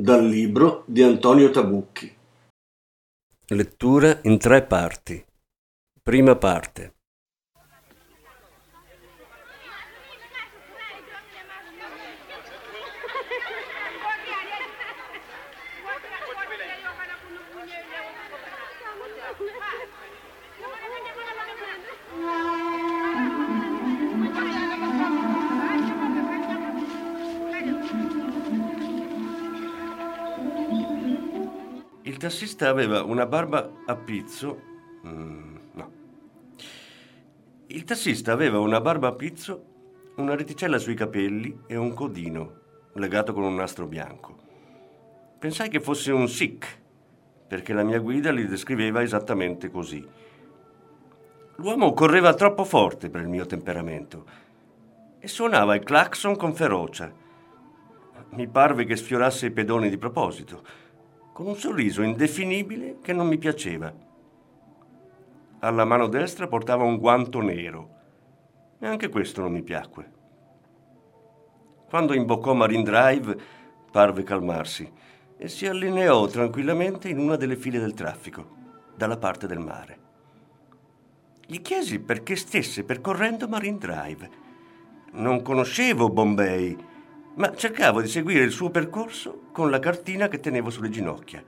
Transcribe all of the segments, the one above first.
dal libro di Antonio Tabucchi. Lettura in tre parti. Prima parte. Tassista aveva una barba a pizzo. Mm, no. Il tassista aveva una barba a pizzo, una reticella sui capelli e un codino legato con un nastro bianco. Pensai che fosse un Sikh, perché la mia guida li descriveva esattamente così. L'uomo correva troppo forte per il mio temperamento e suonava il clacson con ferocia. Mi parve che sfiorasse i pedoni di proposito con un sorriso indefinibile che non mi piaceva. Alla mano destra portava un guanto nero e anche questo non mi piacque. Quando imboccò Marine Drive parve calmarsi e si allineò tranquillamente in una delle file del traffico, dalla parte del mare. Gli chiesi perché stesse percorrendo Marine Drive. Non conoscevo Bombay ma cercavo di seguire il suo percorso con la cartina che tenevo sulle ginocchia.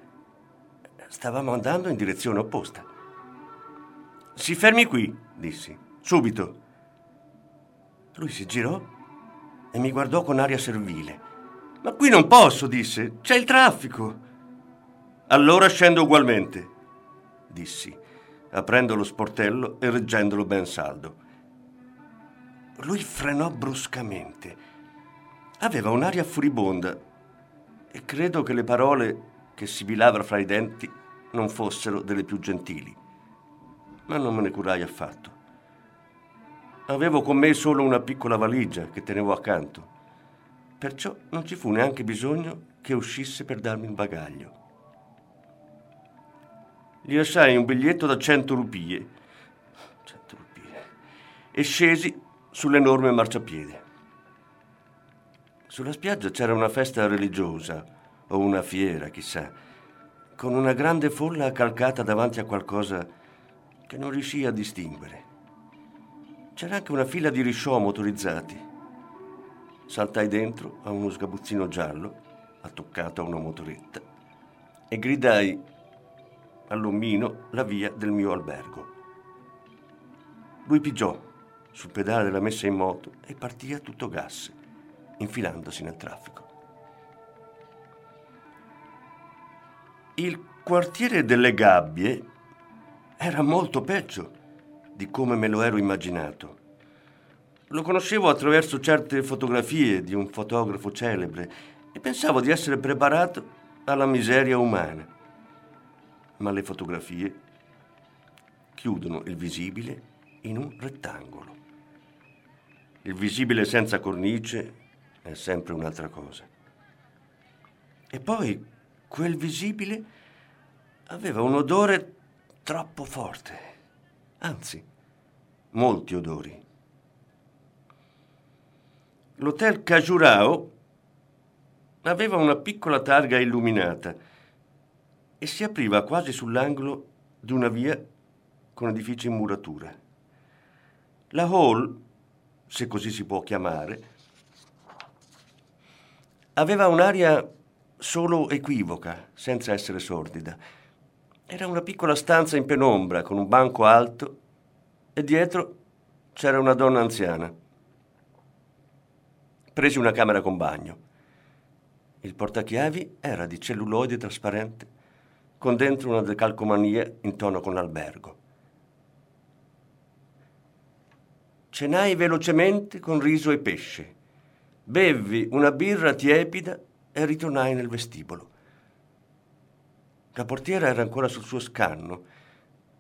Stavamo andando in direzione opposta. Si fermi qui, dissi, subito. Lui si girò e mi guardò con aria servile. Ma qui non posso, disse, c'è il traffico. Allora scendo ugualmente, dissi, aprendo lo sportello e reggendolo ben saldo. Lui frenò bruscamente Aveva un'aria furibonda e credo che le parole che sibilava fra i denti non fossero delle più gentili, ma non me ne curai affatto. Avevo con me solo una piccola valigia che tenevo accanto, perciò non ci fu neanche bisogno che uscisse per darmi il bagaglio. Gli lasciai un biglietto da cento rupie, cento rupie e scesi sull'enorme marciapiede. Sulla spiaggia c'era una festa religiosa o una fiera, chissà, con una grande folla calcata davanti a qualcosa che non riuscii a distinguere. C'era anche una fila di risciò motorizzati. Saltai dentro a uno sgabuzzino giallo, attoccato a una motoretta, e gridai all'omino la via del mio albergo. Lui pigiò sul pedale della messa in moto e partì a tutto gas infilandosi nel traffico. Il quartiere delle gabbie era molto peggio di come me lo ero immaginato. Lo conoscevo attraverso certe fotografie di un fotografo celebre e pensavo di essere preparato alla miseria umana. Ma le fotografie chiudono il visibile in un rettangolo. Il visibile senza cornice è sempre un'altra cosa. E poi quel visibile aveva un odore troppo forte, anzi, molti odori. L'hotel Cajurao aveva una piccola targa illuminata e si apriva quasi sull'angolo di una via con edifici in muratura. La hall, se così si può chiamare, Aveva un'aria solo equivoca, senza essere sordida. Era una piccola stanza in penombra, con un banco alto, e dietro c'era una donna anziana. Presi una camera con bagno. Il portachiavi era di celluloide trasparente, con dentro una decalcomania in tono con l'albergo. Cenai velocemente con riso e pesce Bevvi una birra tiepida e ritornai nel vestibolo. La portiera era ancora sul suo scanno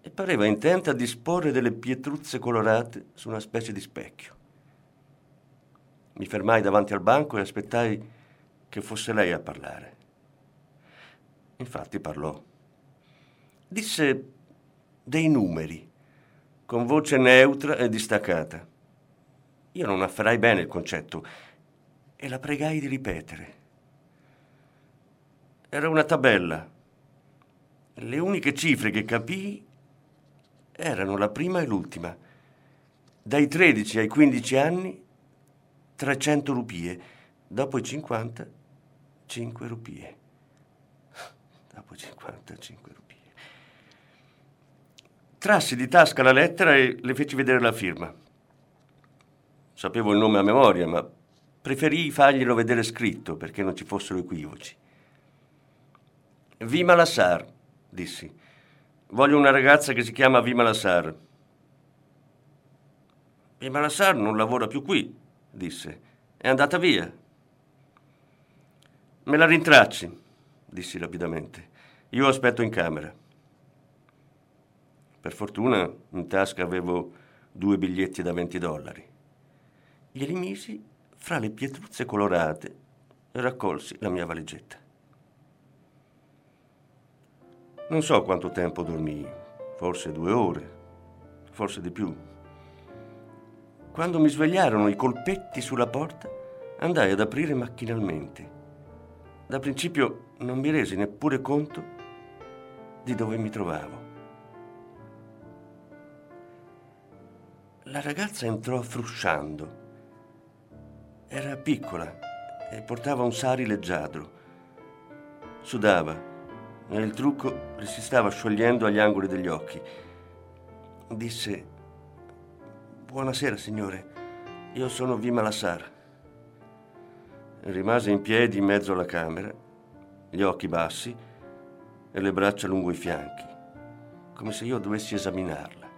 e pareva intenta a disporre delle pietruzze colorate su una specie di specchio. Mi fermai davanti al banco e aspettai che fosse lei a parlare. Infatti parlò. Disse dei numeri, con voce neutra e distaccata. Io non afferrai bene il concetto e la pregai di ripetere. Era una tabella. Le uniche cifre che capii erano la prima e l'ultima. Dai 13 ai 15 anni 300 rupie, dopo i 50 5 rupie. Dopo 55 rupie. Trassi di tasca la lettera e le feci vedere la firma. Sapevo il nome a memoria, ma preferii farglielo vedere scritto perché non ci fossero equivoci. Vima Lassar, dissi. Voglio una ragazza che si chiama Vima Lassar. Vima Lassar non lavora più qui, disse. È andata via. Me la rintracci, dissi rapidamente. Io aspetto in camera. Per fortuna in tasca avevo due biglietti da 20 dollari. Glieli misi fra le pietruzze colorate raccolsi la mia valigetta. Non so quanto tempo dormii, forse due ore, forse di più. Quando mi svegliarono i colpetti sulla porta, andai ad aprire macchinalmente. Da principio non mi resi neppure conto di dove mi trovavo. La ragazza entrò frusciando. Era piccola e portava un sari leggiadro. Sudava e il trucco le si stava sciogliendo agli angoli degli occhi. Disse: Buonasera, signore. Io sono Vima Lassar. Rimase in piedi in mezzo alla camera, gli occhi bassi e le braccia lungo i fianchi, come se io dovessi esaminarla.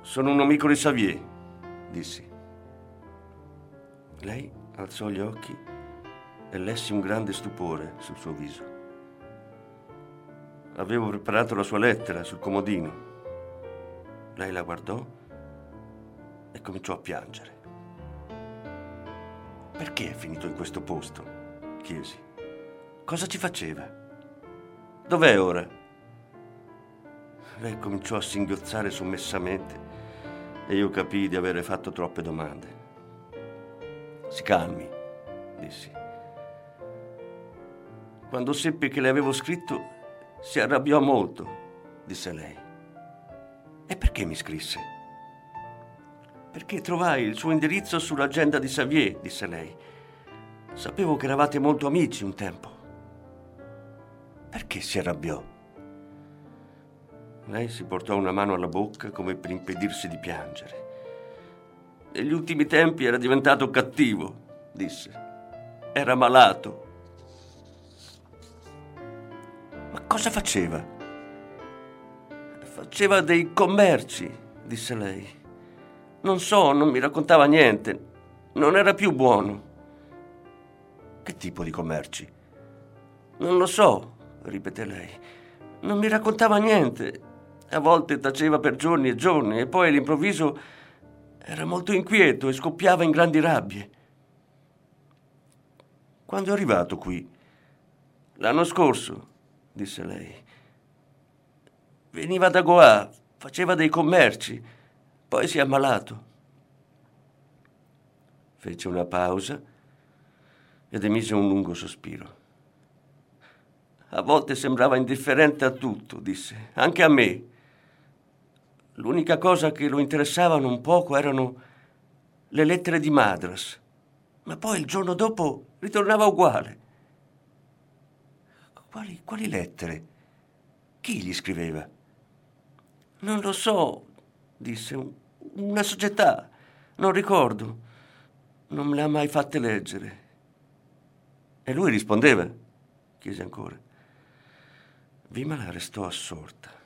Sono un amico di Xavier, dissi. Lei alzò gli occhi e lessi un grande stupore sul suo viso. Avevo preparato la sua lettera sul comodino. Lei la guardò e cominciò a piangere. Perché è finito in questo posto? chiesi. Cosa ci faceva? Dov'è ora? Lei cominciò a singhiozzare sommessamente e io capii di avere fatto troppe domande. Si calmi, dissi. Quando seppi che le avevo scritto, si arrabbiò molto, disse lei. E perché mi scrisse? Perché trovai il suo indirizzo sull'agenda di Xavier, disse lei. Sapevo che eravate molto amici un tempo. Perché si arrabbiò? Lei si portò una mano alla bocca come per impedirsi di piangere. Negli ultimi tempi era diventato cattivo, disse. Era malato. Ma cosa faceva? Faceva dei commerci, disse lei. Non so, non mi raccontava niente. Non era più buono. Che tipo di commerci? Non lo so, ripeté lei. Non mi raccontava niente. A volte taceva per giorni e giorni e poi all'improvviso era molto inquieto e scoppiava in grandi rabbie. Quando è arrivato qui? L'anno scorso, disse lei. Veniva da Goa, faceva dei commerci, poi si è ammalato. Fece una pausa ed emise un lungo sospiro. A volte sembrava indifferente a tutto, disse, anche a me. L'unica cosa che lo interessavano un poco erano le lettere di Madras, ma poi il giorno dopo ritornava uguale. Quali, quali lettere? Chi gli scriveva? Non lo so, disse, una società, non ricordo, non me le ha mai fatte leggere. E lui rispondeva, chiese ancora. Vimala restò assorta.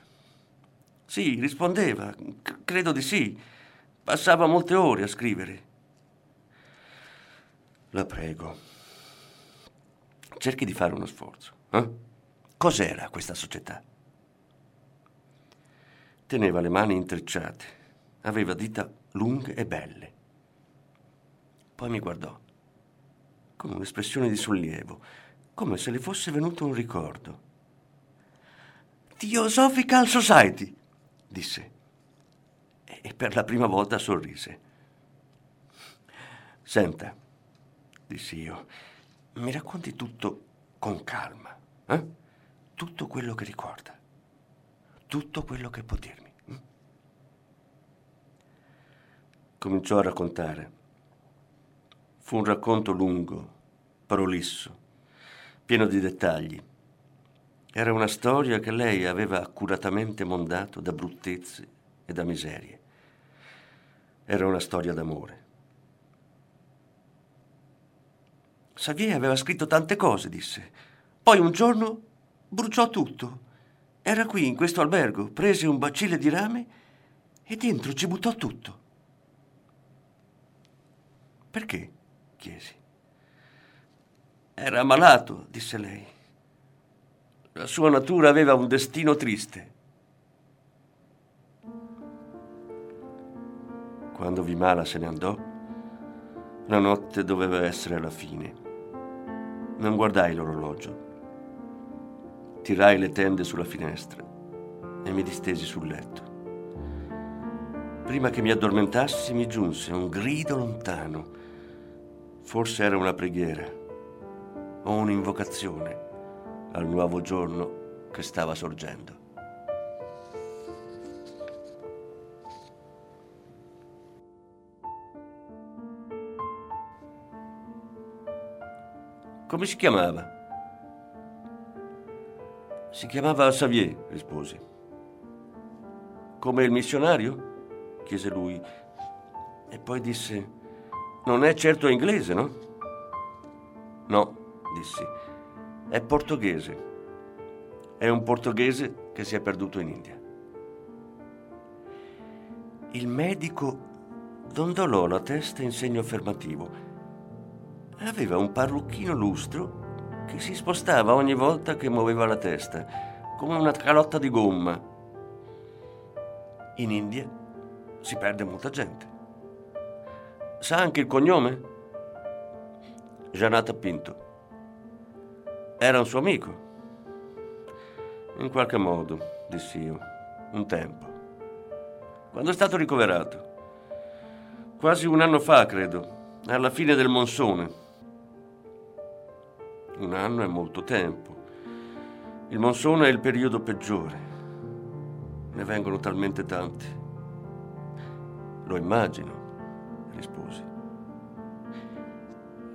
Sì, rispondeva. C- credo di sì. Passava molte ore a scrivere. La prego. cerchi di fare uno sforzo. Eh? Cos'era questa società? Teneva le mani intrecciate, aveva dita lunghe e belle. Poi mi guardò con un'espressione di sollievo, come se le fosse venuto un ricordo. Theosophical Society, disse, e per la prima volta sorrise. Senta, dissi io, mi racconti tutto con calma, eh? tutto quello che ricorda, tutto quello che può dirmi. Hm? Cominciò a raccontare. Fu un racconto lungo, prolisso, pieno di dettagli. Era una storia che lei aveva accuratamente mondato da bruttezze e da miserie. Era una storia d'amore. Xavier aveva scritto tante cose, disse. Poi un giorno bruciò tutto. Era qui, in questo albergo, prese un bacile di rame e dentro ci buttò tutto. Perché? chiesi. Era malato, disse lei. La sua natura aveva un destino triste. Quando Vimala se ne andò, la notte doveva essere la fine. Non guardai l'orologio. Tirai le tende sulla finestra e mi distesi sul letto. Prima che mi addormentassi mi giunse un grido lontano. Forse era una preghiera o un'invocazione al nuovo giorno che stava sorgendo. Come si chiamava? Si chiamava Xavier, risposi. Come il missionario? chiese lui. E poi disse, non è certo inglese, no? No, dissi, è portoghese. È un portoghese che si è perduto in India. Il medico dondolò la testa in segno affermativo aveva un parrucchino lustro che si spostava ogni volta che muoveva la testa, come una calotta di gomma. In India si perde molta gente. Sa anche il cognome? Janata Pinto. Era un suo amico. In qualche modo, dissi io, un tempo. Quando è stato ricoverato? Quasi un anno fa, credo, alla fine del monsone. Un anno è molto tempo. Il monsone è il periodo peggiore. Ne vengono talmente tanti. Lo immagino, risposi.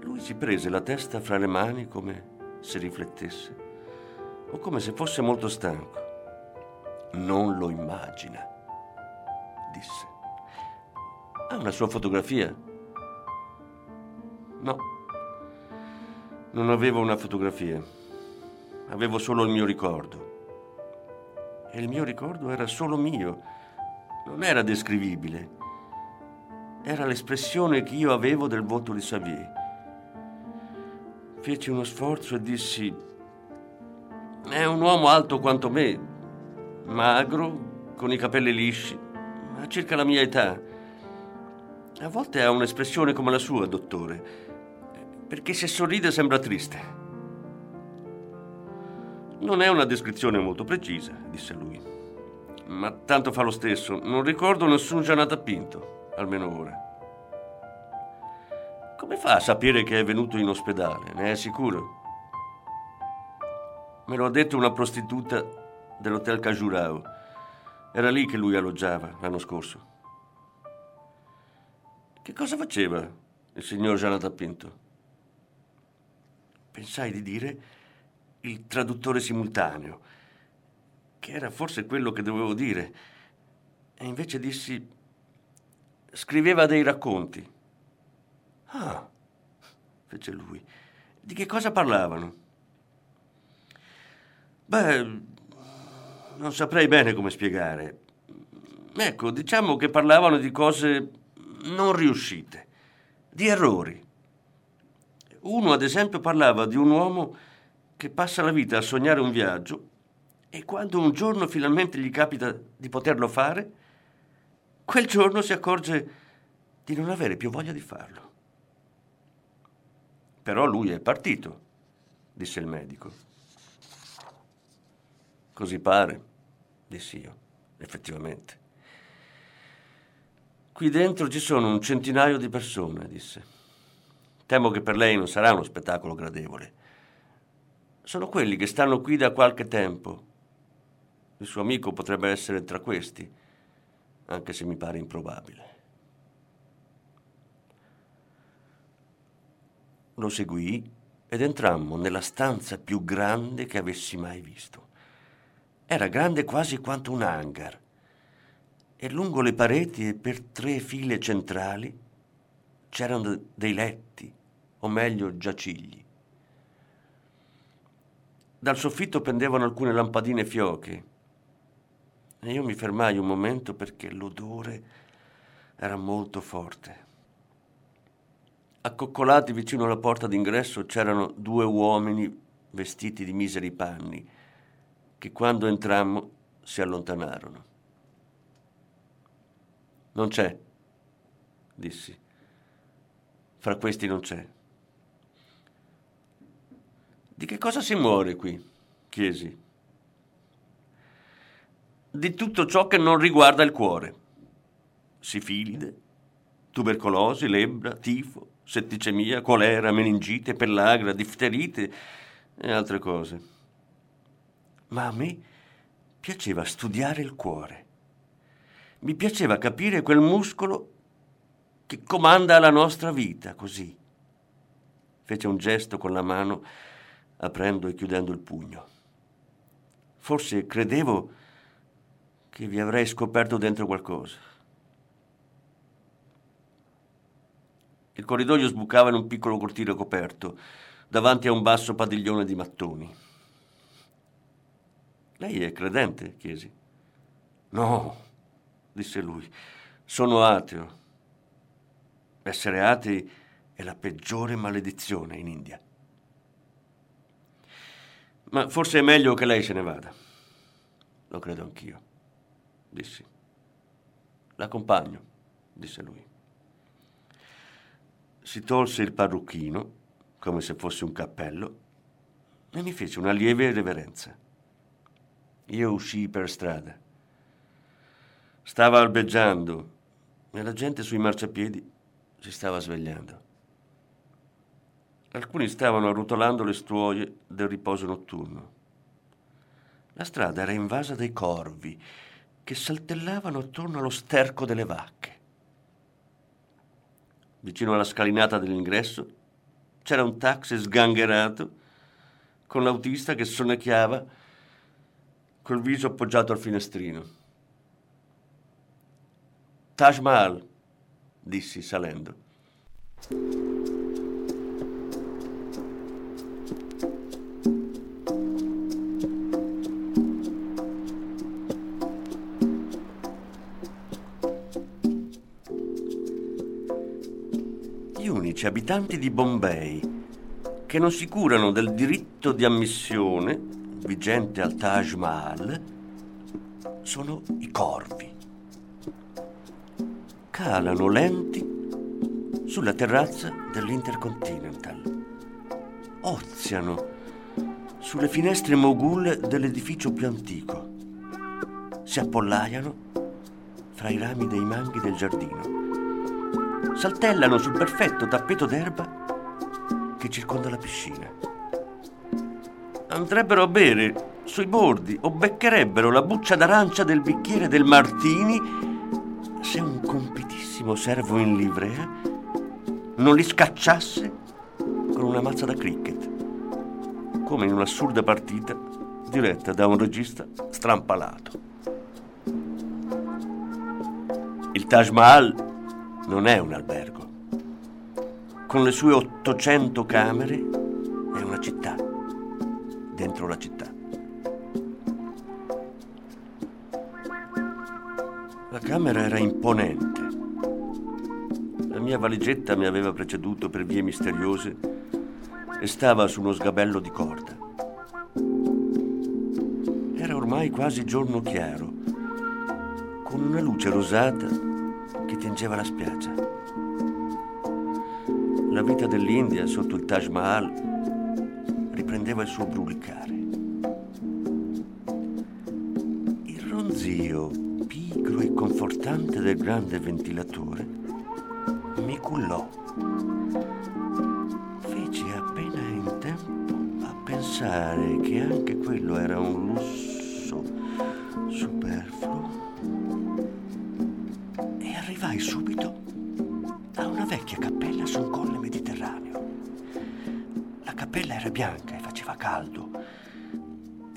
Lui si prese la testa fra le mani come se riflettesse o come se fosse molto stanco. Non lo immagina, disse. Ha una sua fotografia? No. Non avevo una fotografia, avevo solo il mio ricordo. E il mio ricordo era solo mio, non era descrivibile. Era l'espressione che io avevo del volto di Xavier. Feci uno sforzo e dissi, è un uomo alto quanto me, magro, con i capelli lisci, ha circa la mia età. A volte ha un'espressione come la sua, dottore perché se sorride sembra triste. Non è una descrizione molto precisa, disse lui. Ma tanto fa lo stesso, non ricordo nessun Gianata Pinto, almeno ora. Come fa a sapere che è venuto in ospedale? Ne è sicuro? Me lo ha detto una prostituta dell'hotel Cajurao. Era lì che lui alloggiava l'anno scorso. Che cosa faceva il signor Gianata Pinto? pensai di dire il traduttore simultaneo, che era forse quello che dovevo dire, e invece dissi scriveva dei racconti. Ah, fece lui, di che cosa parlavano? Beh, non saprei bene come spiegare. Ecco, diciamo che parlavano di cose non riuscite, di errori. Uno, ad esempio, parlava di un uomo che passa la vita a sognare un viaggio e quando un giorno finalmente gli capita di poterlo fare, quel giorno si accorge di non avere più voglia di farlo. Però lui è partito, disse il medico. Così pare, dissi io, effettivamente. Qui dentro ci sono un centinaio di persone, disse. Temo che per lei non sarà uno spettacolo gradevole. Sono quelli che stanno qui da qualche tempo. Il suo amico potrebbe essere tra questi, anche se mi pare improbabile. Lo seguì ed entrammo nella stanza più grande che avessi mai visto. Era grande quasi quanto un hangar e lungo le pareti e per tre file centrali c'erano dei letti, o meglio giacigli. Dal soffitto pendevano alcune lampadine fioche e io mi fermai un momento perché l'odore era molto forte. Accoccolati vicino alla porta d'ingresso c'erano due uomini vestiti di miseri panni che quando entrammo si allontanarono. Non c'è, dissi. Fra questi non c'è. Di che cosa si muore qui? chiesi. Di tutto ciò che non riguarda il cuore. Sifilide, tubercolosi, lebbra, tifo, setticemia, colera, meningite, pellagra, difterite e altre cose. Ma a me piaceva studiare il cuore mi piaceva capire quel muscolo che comanda la nostra vita così. Fece un gesto con la mano, aprendo e chiudendo il pugno. Forse credevo che vi avrei scoperto dentro qualcosa. Il corridoio sbucava in un piccolo cortile coperto, davanti a un basso padiglione di mattoni. Lei è credente? chiesi. No, disse lui. Sono ateo. Essere atei è la peggiore maledizione in India. Ma forse è meglio che lei se ne vada. Lo credo anch'io, dissi. L'accompagno, disse lui. Si tolse il parrucchino, come se fosse un cappello, e mi fece una lieve reverenza. Io uscii per strada. Stava albeggiando e la gente sui marciapiedi si stava svegliando. Alcuni stavano arrotolando le stuoie del riposo notturno. La strada era invasa dai corvi che saltellavano attorno allo sterco delle vacche. Vicino alla scalinata dell'ingresso c'era un taxi sgangherato con l'autista che sonnecchiava col viso appoggiato al finestrino. Taj Mahal, dissi salendo. Gli unici abitanti di Bombay che non si curano del diritto di ammissione vigente al Taj Mahal sono i corvi calano lenti sulla terrazza dell'Intercontinental. Oziano sulle finestre mogul dell'edificio più antico. Si appollaiano fra i rami dei manghi del giardino. Saltellano sul perfetto tappeto d'erba che circonda la piscina. Andrebbero a bere sui bordi o beccherebbero la buccia d'arancia del bicchiere del martini se un compitissimo servo in livrea non li scacciasse con una mazza da cricket, come in un'assurda partita diretta da un regista strampalato. Il Taj Mahal non è un albergo. Con le sue 800 camere è una città, dentro la città. La camera era imponente. La mia valigetta mi aveva preceduto per vie misteriose e stava su uno sgabello di corda. Era ormai quasi giorno chiaro, con una luce rosata che tingeva la spiaggia. La vita dell'India sotto il Taj Mahal riprendeva il suo brulicare. Il ronzio pigro e confortante del grande ventilatore mi cullò. Feci appena in tempo a pensare che anche quello era un lusso bianca e faceva caldo.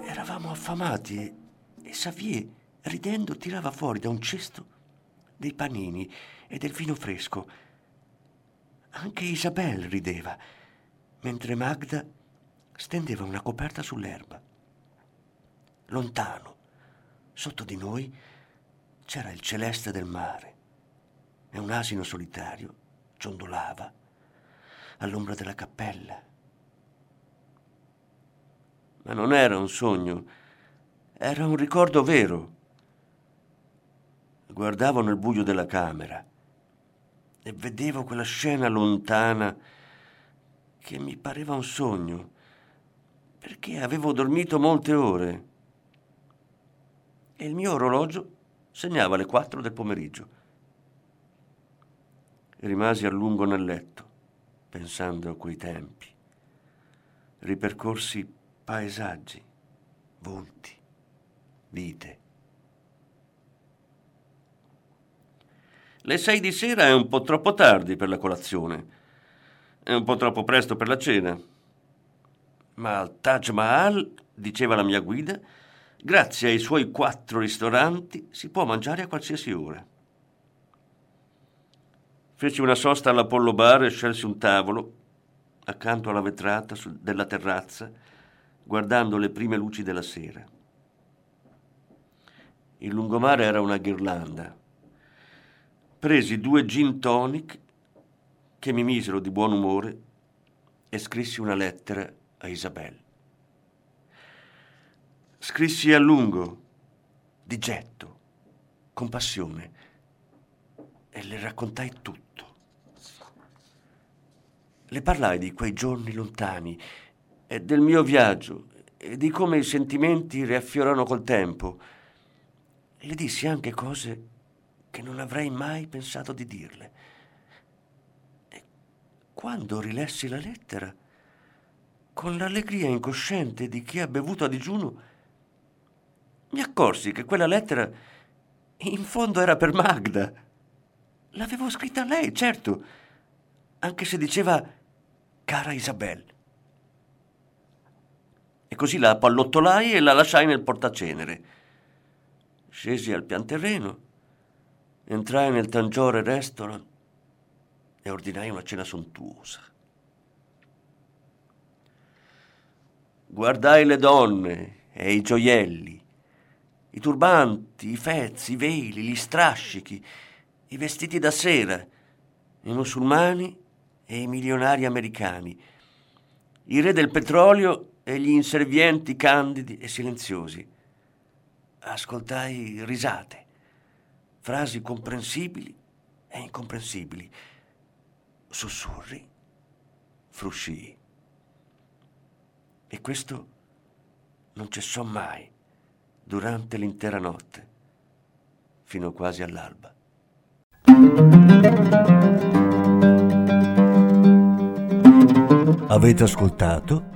Eravamo affamati e, Xavier, ridendo, tirava fuori da un cesto dei panini e del vino fresco. Anche Isabel rideva, mentre Magda stendeva una coperta sull'erba. Lontano, sotto di noi, c'era il celeste del mare e un asino solitario ciondolava all'ombra della cappella. Ma non era un sogno, era un ricordo vero. Guardavo nel buio della camera e vedevo quella scena lontana che mi pareva un sogno, perché avevo dormito molte ore e il mio orologio segnava le quattro del pomeriggio. Rimasi a lungo nel letto, pensando a quei tempi. Ripercorsi paesaggi, volti, vite. Le sei di sera è un po' troppo tardi per la colazione. È un po' troppo presto per la cena. Ma al Taj Mahal, diceva la mia guida, grazie ai suoi quattro ristoranti si può mangiare a qualsiasi ora. Feci una sosta all'Apollo Bar e scelsi un tavolo accanto alla vetrata della terrazza, guardando le prime luci della sera. Il lungomare era una ghirlanda. Presi due gin tonic che mi misero di buon umore e scrissi una lettera a Isabel. Scrissi a lungo, di getto, con passione, e le raccontai tutto. Le parlai di quei giorni lontani e del mio viaggio e di come i sentimenti riaffiorano col tempo. Le dissi anche cose che non avrei mai pensato di dirle. E quando rilessi la lettera, con l'allegria incosciente di chi ha bevuto a digiuno, mi accorsi che quella lettera in fondo era per Magda. L'avevo scritta a lei, certo, anche se diceva cara Isabel. E così la pallottolai e la lasciai nel portacenere. Scesi al pian terreno, entrai nel Tangiore Restaurant e ordinai una cena sontuosa. Guardai le donne e i gioielli, i turbanti, i fezzi, i veli, gli strascichi, i vestiti da sera, i musulmani e i milionari americani, i re del petrolio e gli inservienti candidi e silenziosi. Ascoltai risate, frasi comprensibili e incomprensibili, sussurri, fruscii. E questo non cessò mai durante l'intera notte, fino quasi all'alba. Avete ascoltato